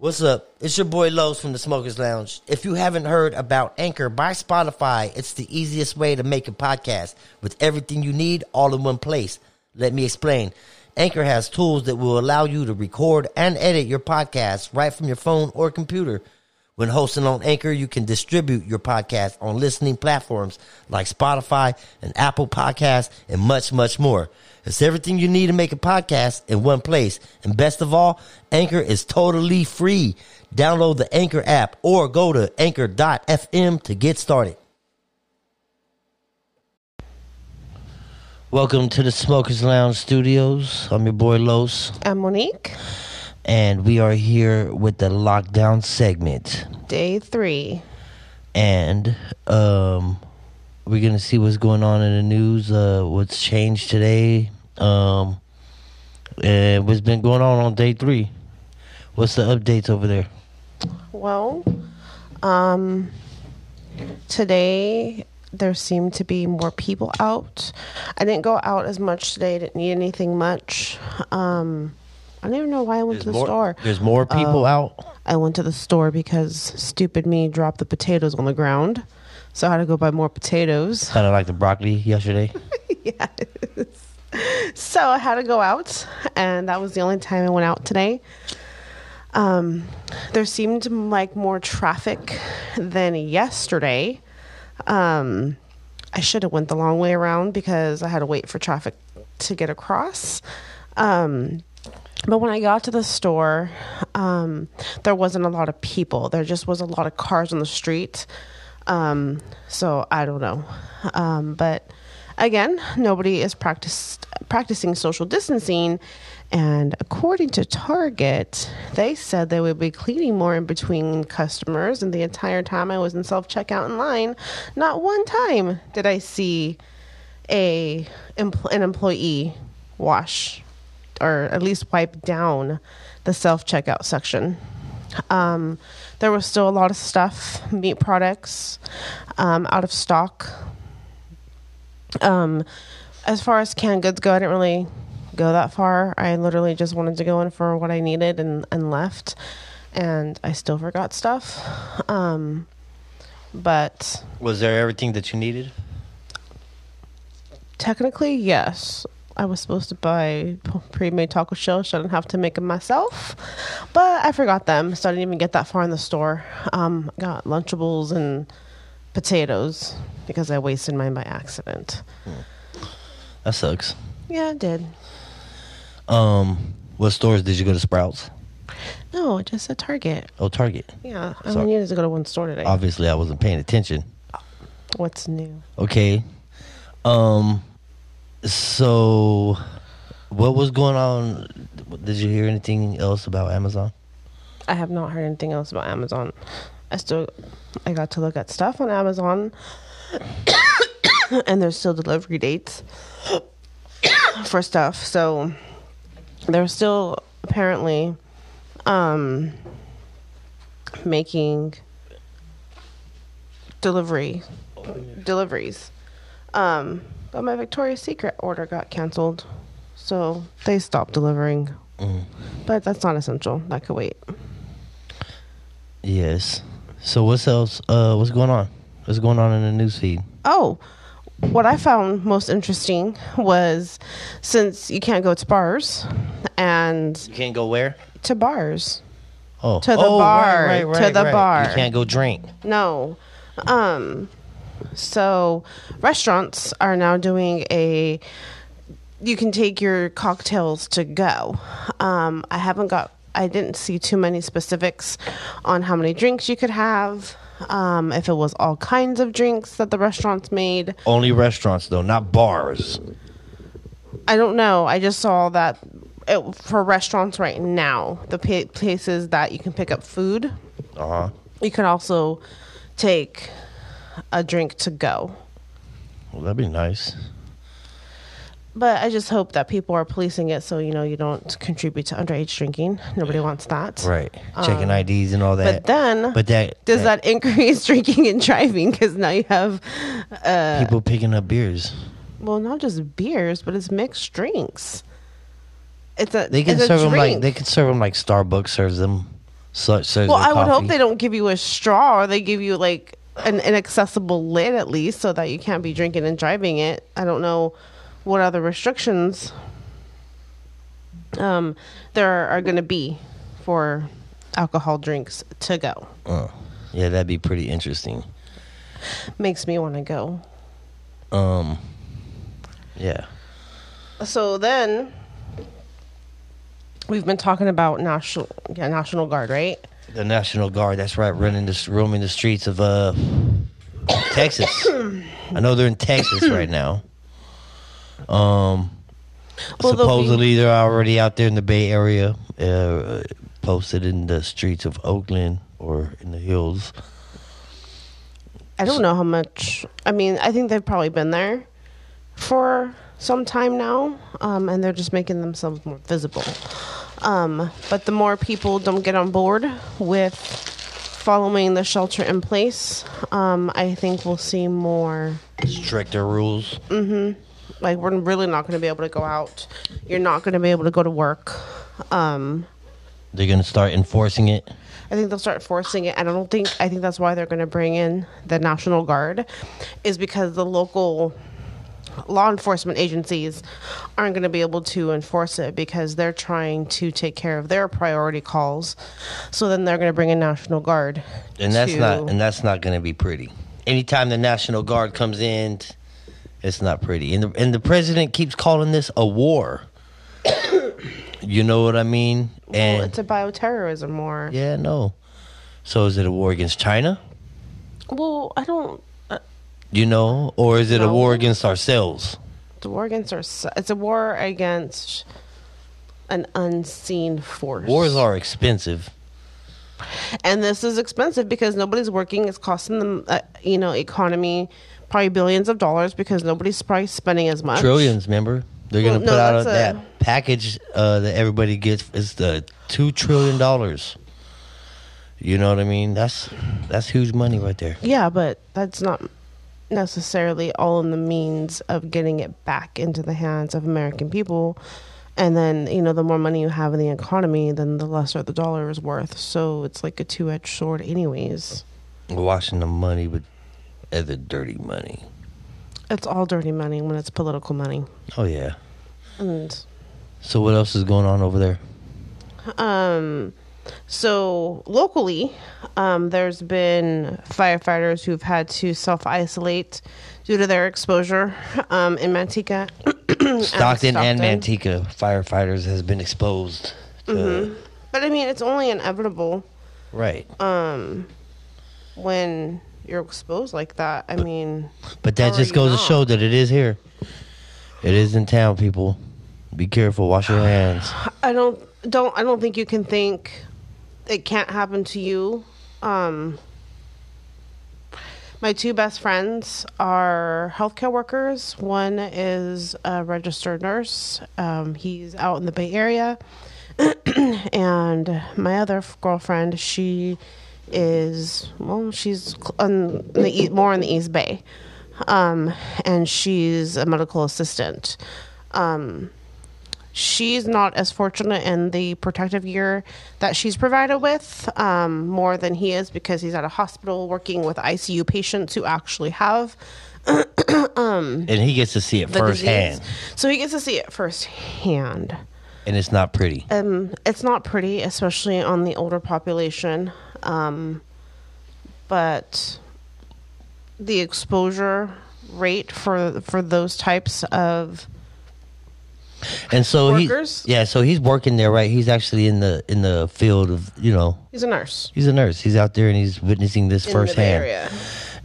What's up? It's your boy Los from the Smokers Lounge. If you haven't heard about Anchor by Spotify, it's the easiest way to make a podcast with everything you need all in one place. Let me explain. Anchor has tools that will allow you to record and edit your podcast right from your phone or computer. When hosting on Anchor, you can distribute your podcast on listening platforms like Spotify and Apple Podcasts and much, much more. It's everything you need to make a podcast in one place. And best of all, Anchor is totally free. Download the Anchor app or go to anchor.fm to get started. Welcome to the Smokers Lounge Studios. I'm your boy Los, I'm Monique. and we are here with the lockdown segment. Day three. and um, we're gonna see what's going on in the news. Uh, what's changed today? Um, and what's been going on on day three? What's the updates over there? Well, um, today there seemed to be more people out. I didn't go out as much today. Didn't need anything much. Um, I don't even know why I went to the more, store. There's more people out. I went to the store because stupid me dropped the potatoes on the ground, so I had to go buy more potatoes. Kind of like the broccoli yesterday. yes. So I had to go out, and that was the only time I went out today. Um, there seemed like more traffic than yesterday. Um, I should have went the long way around because I had to wait for traffic to get across. Um, but when I got to the store, um, there wasn't a lot of people. There just was a lot of cars on the street. Um, so I don't know. Um, but again, nobody is practiced, practicing social distancing. And according to Target, they said they would be cleaning more in between customers. And the entire time I was in self checkout in line, not one time did I see a an employee wash or at least wipe down the self checkout section. Um, there was still a lot of stuff, meat products, um, out of stock. Um, as far as canned goods go, I didn't really go that far. I literally just wanted to go in for what I needed and, and left. And I still forgot stuff. Um, but Was there everything that you needed? Technically, yes. I was supposed to buy pre-made taco shells. So I didn't have to make them myself, but I forgot them, so I didn't even get that far in the store. Um, I got Lunchables and potatoes because I wasted mine by accident. That sucks. Yeah, I did. Um, what stores did you go to? Sprouts. No, just at Target. Oh, Target. Yeah, I Sorry. only needed to go to one store today. Obviously, I wasn't paying attention. What's new? Okay. Um. So, what was going on? Did you hear anything else about Amazon? I have not heard anything else about Amazon. I still, I got to look at stuff on Amazon, and there's still delivery dates for stuff. So they're still apparently um, making delivery deliveries. Um, but my Victoria's Secret order got canceled, so they stopped delivering. But that's not essential. That could wait. Yes. So what's else? Uh, what's going on? What's going on in the news feed? Oh, what I found most interesting was since you can't go to bars and You can't go where? to bars. Oh, To the oh, bar, to the bar. You can't go drink. No. Um so restaurants are now doing a you can take your cocktails to go. Um I haven't got I didn't see too many specifics on how many drinks you could have. Um, if it was all kinds of drinks that the restaurants made. Only restaurants though, not bars. I don't know. I just saw that it, for restaurants right now, the pa- places that you can pick up food, Uh huh. you can also take a drink to go. Well, that'd be nice. But I just hope that people are policing it so you know you don't contribute to underage drinking. Nobody wants that. Right. Checking IDs and all that. Um, But then, But that does that increase drinking and driving? Because now you have, uh, people picking up beers. well, not just beers, but it's mixed drinks. It's a They can serve them like they can serve them like Starbucks serves them So, Well, I would hope they don't give you a straw or they give you like an inaccessible lid at least so that you can't be drinking and driving it. I don't know what other restrictions um, there are going to be for alcohol drinks to go. Uh, yeah, that'd be pretty interesting. Makes me want to go. Um, yeah. So then we've been talking about national yeah, National Guard, right? The National Guard. That's right, running the roaming the streets of uh Texas. I know they're in Texas right now. Um, Well, supposedly they're already out there in the Bay Area, uh, posted in the streets of Oakland or in the hills. I don't know how much. I mean, I think they've probably been there for some time now, um, and they're just making themselves more visible. Um, but the more people don't get on board with following the shelter in place, um, I think we'll see more. Stricter rules. Mm-hmm. Like, we're really not going to be able to go out. You're not going to be able to go to work. Um, They're gonna start enforcing it. I think they'll start forcing it. And I don't think, I think that's why they're going to bring in the National Guard, is because the local law enforcement agencies aren't going to be able to enforce it because they're trying to take care of their priority calls. So then they're going to bring in National Guard. and that's to- not and that's not going to be pretty. Anytime the National Guard comes in, it's not pretty. And the and the president keeps calling this a war. you know what I mean? Well, And it's a bioterrorism war. yeah, no. So is it a war against China? Well, I don't. You know, or is it a war against ourselves? the war against our. It's a war against an unseen force. Wars are expensive. and this is expensive because nobody's working. It's costing them, uh, you know, economy probably billions of dollars because nobody's probably spending as much. Trillions, remember? They're gonna no, put out a, that's a- that package uh, that everybody gets is the two trillion dollars. You know what I mean? That's that's huge money right there. Yeah, but that's not necessarily all in the means of getting it back into the hands of American people. And then, you know, the more money you have in the economy, then the lesser the dollar is worth. So it's like a two edged sword, anyways. Washing the money with other dirty money. It's all dirty money when it's political money. Oh yeah. And So what else is going on over there? Um, so locally, um, there's been firefighters who've had to self isolate due to their exposure um, in Manteca. and Stockton, and Manteca firefighters has been exposed. To, Mm-hmm. But I mean, it's only inevitable Right. um, when you're exposed like that. I mean, But that just goes to show that it is here. It is in town, people. Be careful. Wash your hands. I don't don't I don't think you can think it can't happen to you. Um my two best friends are healthcare workers. One is a registered nurse. Um, he's out in the Bay Area, and my other girlfriend, she is well, she's on the more in the East Bay, um, and she's a medical assistant. Um, she's not as fortunate in the protective gear that she's provided with um, more than he is because he's at a hospital working with ICU patients who actually have And he gets to see it firsthand. disease. So he gets to see it firsthand. And it's not pretty. Um, it's not pretty, especially on the older population. Um, but the exposure rate for for those types of And so Workers? he, yeah, so he's working there, right? He's actually in the in the field of, you know, he's a nurse he's a nurse. He's out there and he's witnessing this in the firsthand. Area.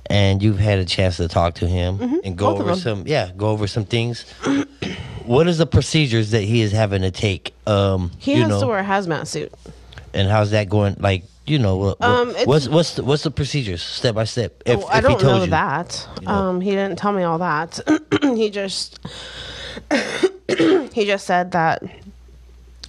And you've had a chance to talk to him and go Mm-hmm. both over some, yeah, go over some things. what is the procedures that he is having to take? Um, He has know, to wear a hazmat suit. and how's that going? Like, you know, what, Um, what's what's the, what's the procedures step by step? If, Oh, I if don't told know you. that. You know. Um, he didn't tell me all that. he just he just said that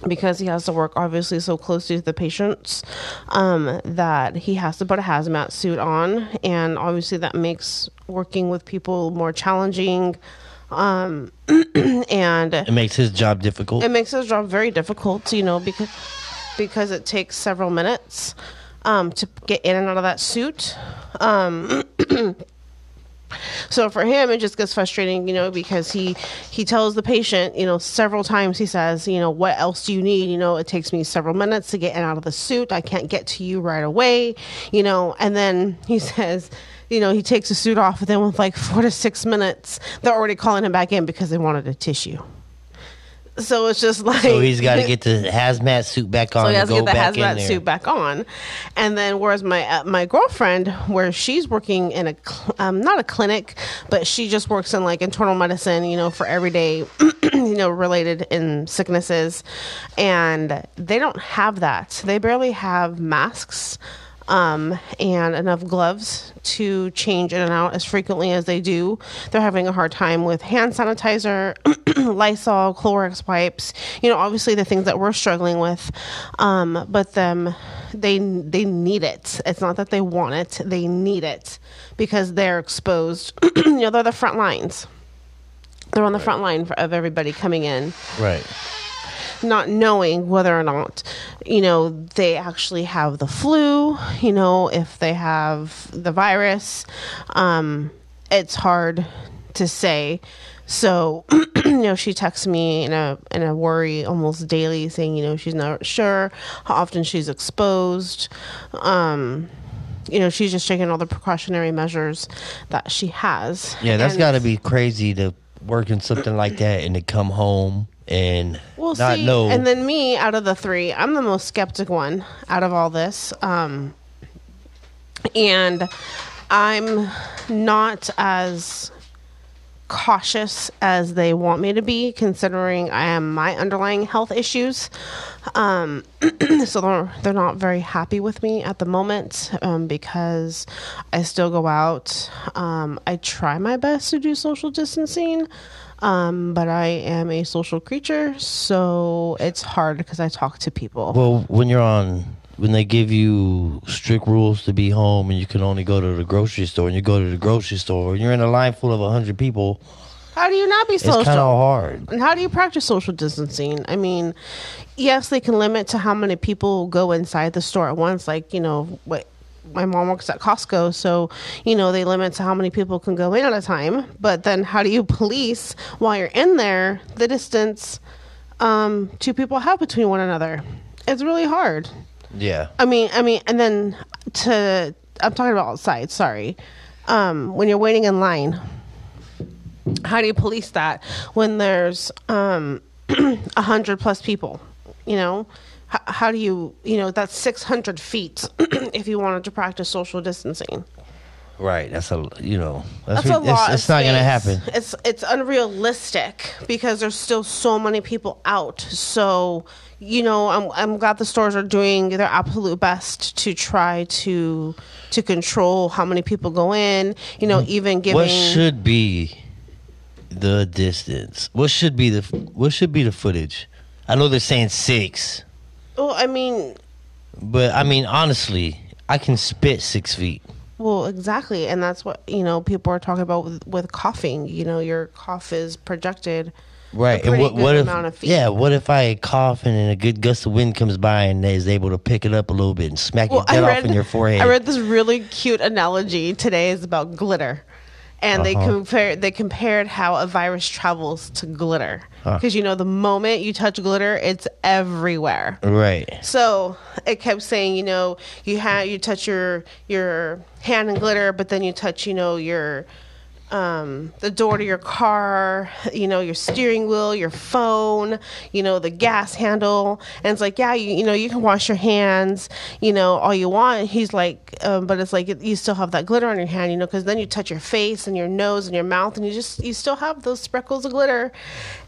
because he has to work obviously so close to the patients, um, that he has to put a hazmat suit on, and obviously that makes working with people more challenging. Um, and It makes his job difficult. it makes his job very difficult, you know, because because it takes several minutes um, to get in and out of that suit. So for him, it just gets frustrating, you know, because he he tells the patient, you know, several times. He says, you know, what else do you need? You know, it takes me several minutes to get in out of the suit. I can't get to you right away, you know. And then he says, you know, he takes the suit off, and then with like four to six minutes, they're already calling him back in because they wanted a tissue. So it's just like So he's got to get the hazmat suit back on so he and has to go get the hazmat suit back on, and then whereas my uh, my girlfriend, where she's working in a cl- um, not a clinic, but she just works in like internal medicine, you know, for everyday, you know, related in sicknesses, and they don't have that. They barely have masks. Um, and enough gloves to change in and out as frequently as they do. They're having a hard time with hand sanitizer, Lysol, Clorox wipes. You know, obviously the things that we're struggling with. Um, but them, they they need it. It's not that they want it; they need it because they're exposed. you know, they're the front lines. They're on the front line of everybody coming in Right. Not knowing whether or not you know they actually have the flu you know if they have the virus. Um it's hard to say. So you know she texts me in a in a worry almost daily saying you know she's not sure how often she's exposed. Um you know she's just taking all the precautionary measures that she has. Yeah, that's got to be crazy to work in something like that and to come home and Well, not see, know. and then me out of the three, I'm the most skeptic one out of all this. Um, and I'm not as cautious as they want me to be, considering I am my underlying health issues. Um, so they're they're not very happy with me at the moment um, because I still go out. Um, I try my best to do social distancing, um, but I am a social creature, so it's hard because I talk to people. well, when you're on, when they give you strict rules to be home and you can only go to the grocery store and you go to the grocery store and you're in a line full of 100 people, How do you not be it's kind of hard. And how do you practice social distancing? I mean, yes, they can limit to how many people go inside the store at once. Like, you know, what my mom works at Costco, so you know they limit to how many people can go in at a time. But then, how do you police while you're in there the distance um, two people have between one another? It's really hard. Yeah. I mean, I mean, and then to I'm talking about outside. Sorry, um, when you're waiting in line, how do you police that when there's um a hundred plus people? You know, how, how do you you know that's six hundred feet if you wanted to practice social distancing. Right. That's a, you know, that's, That's a re- lot. It's, it's not going to happen. It's it's unrealistic because there's still so many people out. So you know, I'm I'm glad the stores are doing their absolute best to try to to control how many people go in. You know, mm-hmm. even giving What should be the distance? What should be the what should be the footage? I know they're saying six, Well, I mean, but I mean honestly, I can spit six feet. well, exactly, and that's what you know. People are talking about with, with coughing. You know, your cough is projected. Right. And what what if amount of feet. yeah, what if I cough and then a good gust of wind comes by and is able to pick it up a little bit and smack Well, your dead I off in your forehead? I read this really cute analogy today. is about glitter, and they Uh-huh. compared they compared how a virus travels to glitter Huh. because you know the moment you touch glitter, it's everywhere. right. So it kept saying, you know, you have you touch your your hand in glitter, but then you touch, you know, your um, the door to your car, you know, your steering wheel, your phone, you know, the gas handle, and it's like, yeah, you, you know, you can wash your hands, you know, all you want. He's like, um, but it's like you still have that glitter on your hand, you know, because then you touch your face and your nose and your mouth, and you just you still have those speckles of glitter.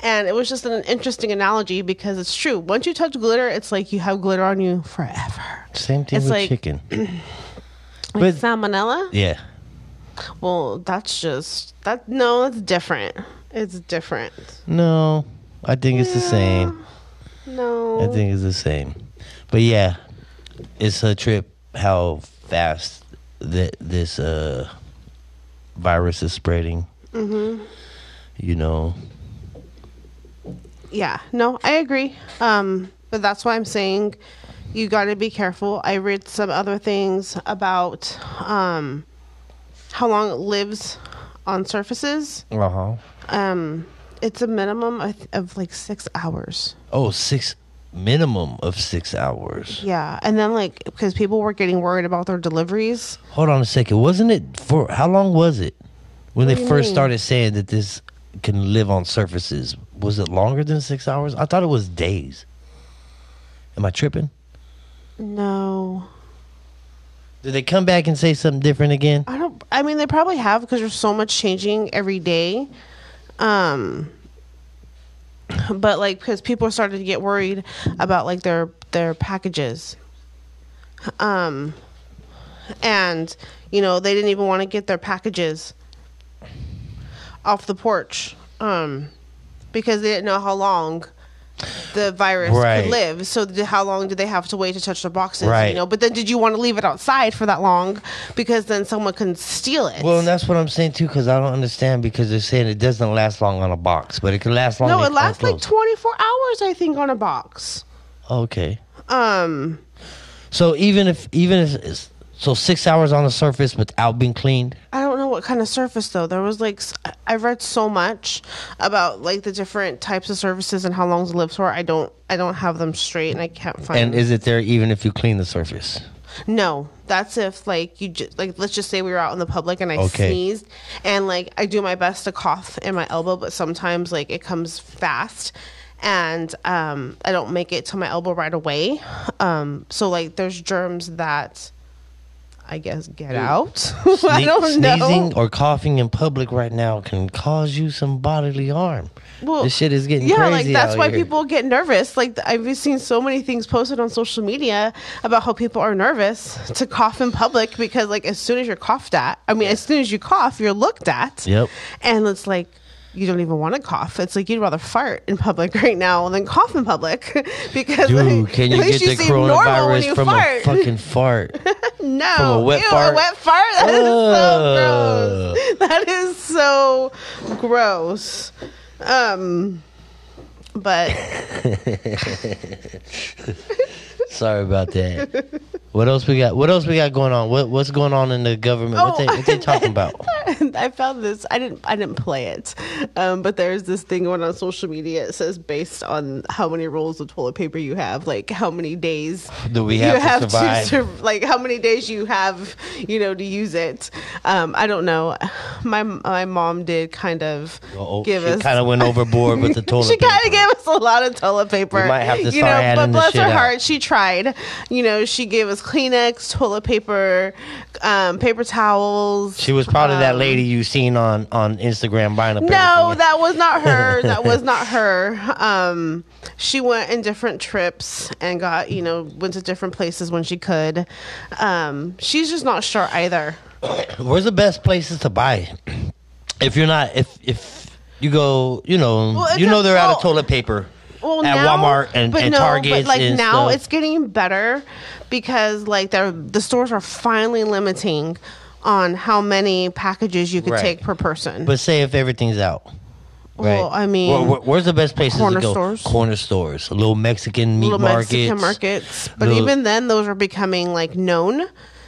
And it was just an interesting analogy because it's true. Once you touch glitter, it's like you have glitter on you forever. Same thing It's with like- chicken. Like But- salmonella. Yeah. Well, that's just that. No, that's different. It's different. No, I think it's the same. No. I think it's the same. But yeah, it's a trip how fast that this uh virus is spreading. Mm-hmm. You know. Yeah. No, I agree. Um, but that's why I'm saying, you got to be careful. I read some other things about um, how long it lives on surfaces. Uh huh. Um, it's a minimum of, of like six hours. Oh, six minimum of six hours. Yeah, and then like because people were getting worried about their deliveries. Hold on a second. Wasn't it for how long was it when What they first mean? started saying that this can live on surfaces? Was it longer than six hours? I thought it was days. Am I tripping? No, Did they come back and say something different again? I don't. I mean, they probably have because there's so much changing every day. Um, but like because people started to get worried about like their their packages. Um, and you know they didn't even want to get their packages off the porch. Um, because they didn't know how long the virus Right. could live. So th- how long do they have to wait to touch the boxes? Right. You know, but then did you want to leave it outside for that long because then someone can steal it? Well, and that's what I'm saying too, because I don't understand because they're saying it doesn't last long on a box, but it can last long. no, it lasts like 24 hours, I think, on a box. Okay, Um, so even if even if it's, so six hours on the surface without being cleaned. I don't what kind of surface though. There was like s- I read so much about like the different types of surfaces and how long it lives for. I don't I don't have them straight and I can't find. And is it there even if you clean the surface? No, that's if like you just like let's just say we were out in the public and I Okay. sneezed and like I do my best to cough in my elbow, but sometimes like it comes fast and um I don't make it to my elbow right away. Um so like there's germs that I guess get out. I don't know. Sneezing or coughing in public right now can cause you some bodily harm. Well, this shit is getting yeah, crazy. like that's why here. people get nervous. Like I've seen so many things posted on social media about how people are nervous to cough in public because, like, as soon as you're coughed at, I mean, as soon as you cough, you're looked at. Yep. And it's like you don't even want to cough. It's like you'd rather fart in public right now than cough in public because Dude, like, can at you least get the seem normal when coronavirus you from fart. a fucking fart? no, from a wet Ew, fart? A wet fart. That is so gross. That is so gross. Um, but Sorry about that. What else we got? What else we got going on? What What's going on in the government? What Oh. they What they talking about? I found this. I didn't. I didn't play it, um, but there's this thing going on social media. It says based on how many rolls of toilet paper you have, like how many days Do we you have to have survive? to, like how many days you have, you know, to use it. Um, I don't know. My my mom did kind of Oh, give she us kind of went overboard with the toilet she kind of gave us a lot of toilet paper. We might have to you know, but bless her out. heart, she tried. You know, she gave us Kleenex, toilet paper, um, paper towels. She was probably that um, lady you seen on on Instagram buying a paper No, that was not her. That was not her. Um, she went in different trips and got, you know, went to different places when she could. Um, she's just not sure either. Where's the best places to buy? If you're not, if if you go, you know, Well, you know they're out of toilet paper Well, at now, Walmart and, but and no, Target. But like now, stuff. it's getting better because like they're the stores are finally limiting on how many packages you could Right. take per person. But say if everything's out. Well, I mean, where- where's the best places corner to go? stores. Corner stores, little Mexican meat little markets. Mexican markets. But little- even then, those are becoming like known.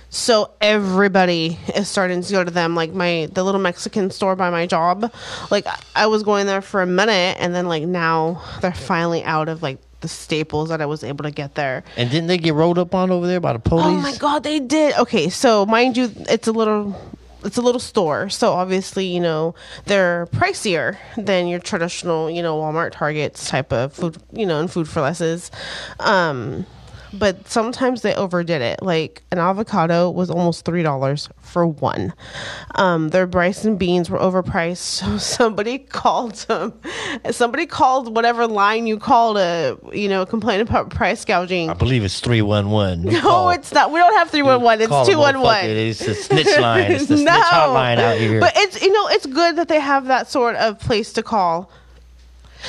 So everybody is starting to go to them. Like my the little Mexican store by my job. Like I was going there for a minute, and then like now they're finally out of like the staples that I was able to get there. And didn't they get rolled up on over there by the police? Oh my god, they did. Okay, so mind you, it's a little it's a little store. So obviously, you know, they're pricier than your traditional, you know, Walmart Targets type of food, you know, and food for lesses. Um but sometimes they overdid it. Like an avocado was almost three dollars for one. Um, their rice and beans were overpriced. So somebody called them. Somebody called whatever line you called a you know complain about price gouging. I believe it's three one one. No, it's not. We don't have three one one. It's two one one. It's the snitch line. It's the snitch hotline out here. But it's you know it's good that they have that sort of place to call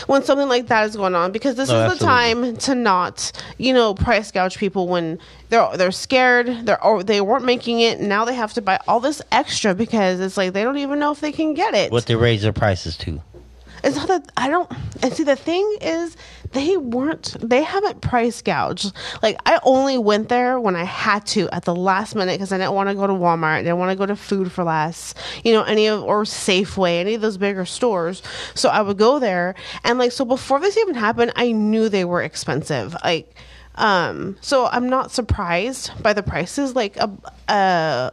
when something like that is going on because this No, is the time to not you know price gouge people when they're they're scared they're or they weren't making it now they have to buy all this extra because it's like they don't even know if they can get it. what they raise their prices to? It's not that I don't. And see, the thing is, they weren't. They haven't price gouged. Like I only went there when I had to at the last minute because I didn't want to go to Walmart. I didn't want to go to Food for Less. You know, any of or Safeway, any of those bigger stores. So I would go there, and like so before this even happened, I knew they were expensive. Like, um, so I'm not surprised by the prices. Like a. a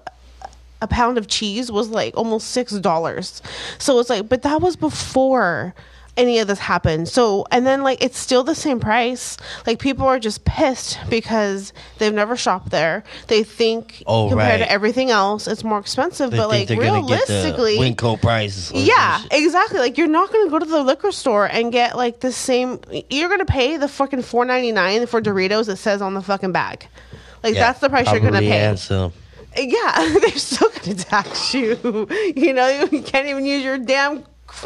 a pound of cheese was like almost six dollars. So it's like, but that was before any of this happened. So and then like it's still the same price. Like people are just pissed because they've never shopped there. They think Oh, compared right. to everything else, it's more expensive. They but like they're gonna get the realistically, Winco price. or yeah, exactly. Like you're not gonna go to the liquor store and get like the same. You're gonna pay the fucking four ninety nine for Doritos. It says on the fucking bag. Like Yeah, that's the price you're gonna pay. and some. Yeah, they're still gonna tax you. You know, you can't even use your damn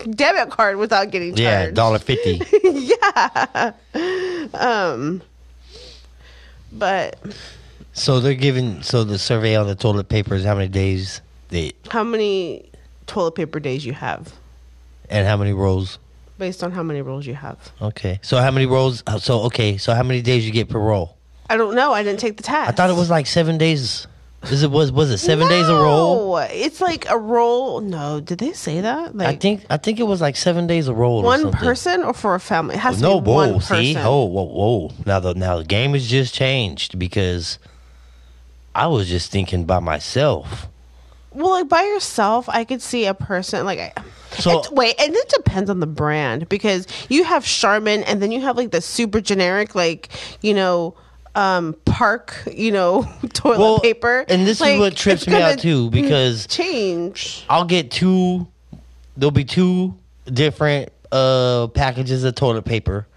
debit card without getting charged. Yeah, dollar fifty. yeah. Um. But so they're giving. So the survey on the toilet paper is how many days they how many toilet paper days you have, and how many rolls. based on how many rolls you have? Okay, so how many rolls? uh, So okay, so how many days you get per roll? I don't know. I didn't take the test. I thought it was like seven days. Is it was was it seven days a roll? It's like a roll. No, did they say that? Like I think I think it was like seven days a roll. or one person or for a family? It has to No, be one whoa, person. see, oh, whoa, whoa. Now the now the game has just changed because I was just thinking by myself. Well, like by yourself, I could see a person like. I, So- it's, wait, and it depends on the brand because you have Charmin, and then you have like the super generic, like you know, um, Park, you know, toilet Well, paper. and this is what trips me out too because change. I'll get two. There'll be two different uh packages of toilet paper,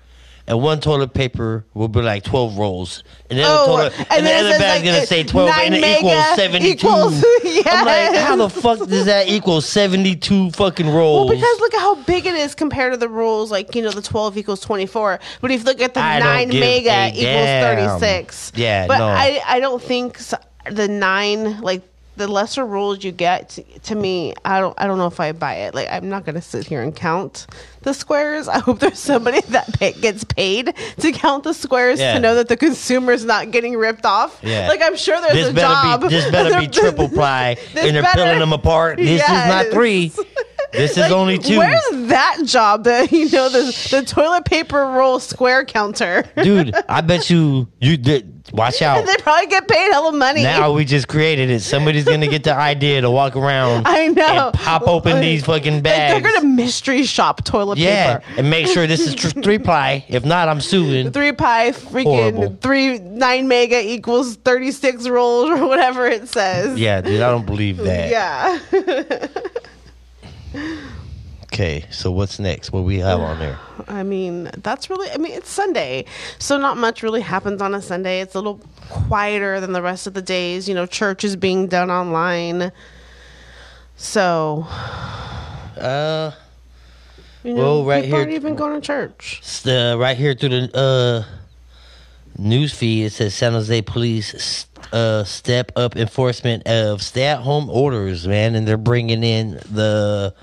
and one toilet paper will be like twelve rolls, and then Oh, the toilet, and and, the other bag's like, gonna say twelve, and it equals seventy two. equals- I'm like, how the fuck does that equal seventy two fucking rolls? Well, because look at how big it is compared to the rolls. like you know, the twelve equals twenty four. But if you look at the I nine mega equals thirty six. Yeah, but no. I I don't think s the nine like the lesser rules you get to, to me. I don't I don't know if I buy it. Like I'm not gonna sit here and count the squares. I hope there's somebody that pay, gets paid to count the squares Yeah. to know that the consumer's not getting ripped off. Yeah. like I'm sure there's this a better job. be this better be triple ply, and they're better- peeling them apart. This is not three. This is Like, only two. Where's that job? that you know the the toilet paper roll square counter. Dude, I bet you you did. Watch out. they probably get paid hella money. Now we just created it. Somebody's gonna get the idea to walk around. I know. And pop open these fucking Like, bags. they're gonna mystery shop toilet yeah, paper. Yeah, and make sure this is tr- three ply. If not, I'm suing. Three pie, freaking Horrible. three nine mega equals thirty six rolls or whatever it says. Yeah, dude, I don't believe that. Yeah. Okay, so what's next? What we have on there? I mean, that's really, I mean, it's Sunday. So not much really happens on a Sunday. It's a little quieter than the rest of the days. You know, church is being done online. So, Uh, you know, Well, right people here- aren't even going to church. the, right here through the uh news feed, it says San Jose police uh step up enforcement of stay-at-home orders, man, and they're bringing in the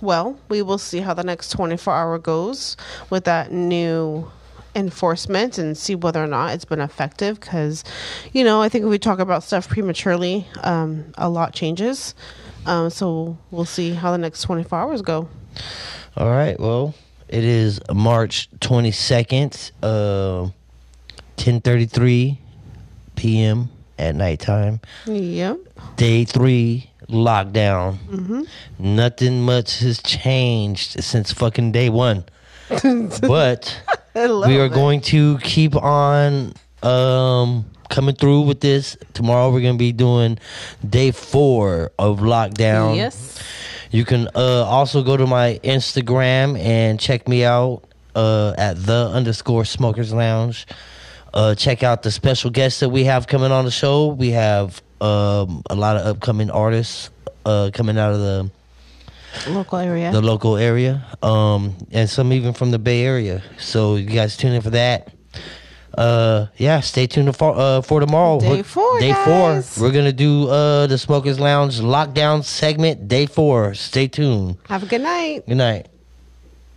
Well, we will see how the next 24 hour goes with that new enforcement and see whether or not it's been effective because you know i think if we talk about stuff prematurely um, a lot changes um, so we'll see how the next 24 hours go All right. Well, it is March twenty second, uh, ten thirty three p.m. at nighttime. yep Day three lockdown. Nothing much has changed since fucking day one. but we are going to keep on um coming through with this. Tomorrow we're gonna be doing day four of lockdown. yes You can uh, also go to my Instagram and check me out uh, at the underscore smokers lounge. Uh, check out the special guests that we have coming on the show. We have um, a lot of upcoming artists uh, coming out of the local area the local area, um, and some even from the Bay Area. So you guys tune in for that. Uh, yeah, stay tuned for uh for tomorrow. Day We're- four, Day guys. four. We're gonna do uh the Smokers Lounge lockdown segment. Day four. Stay tuned. Have a good night. Good night.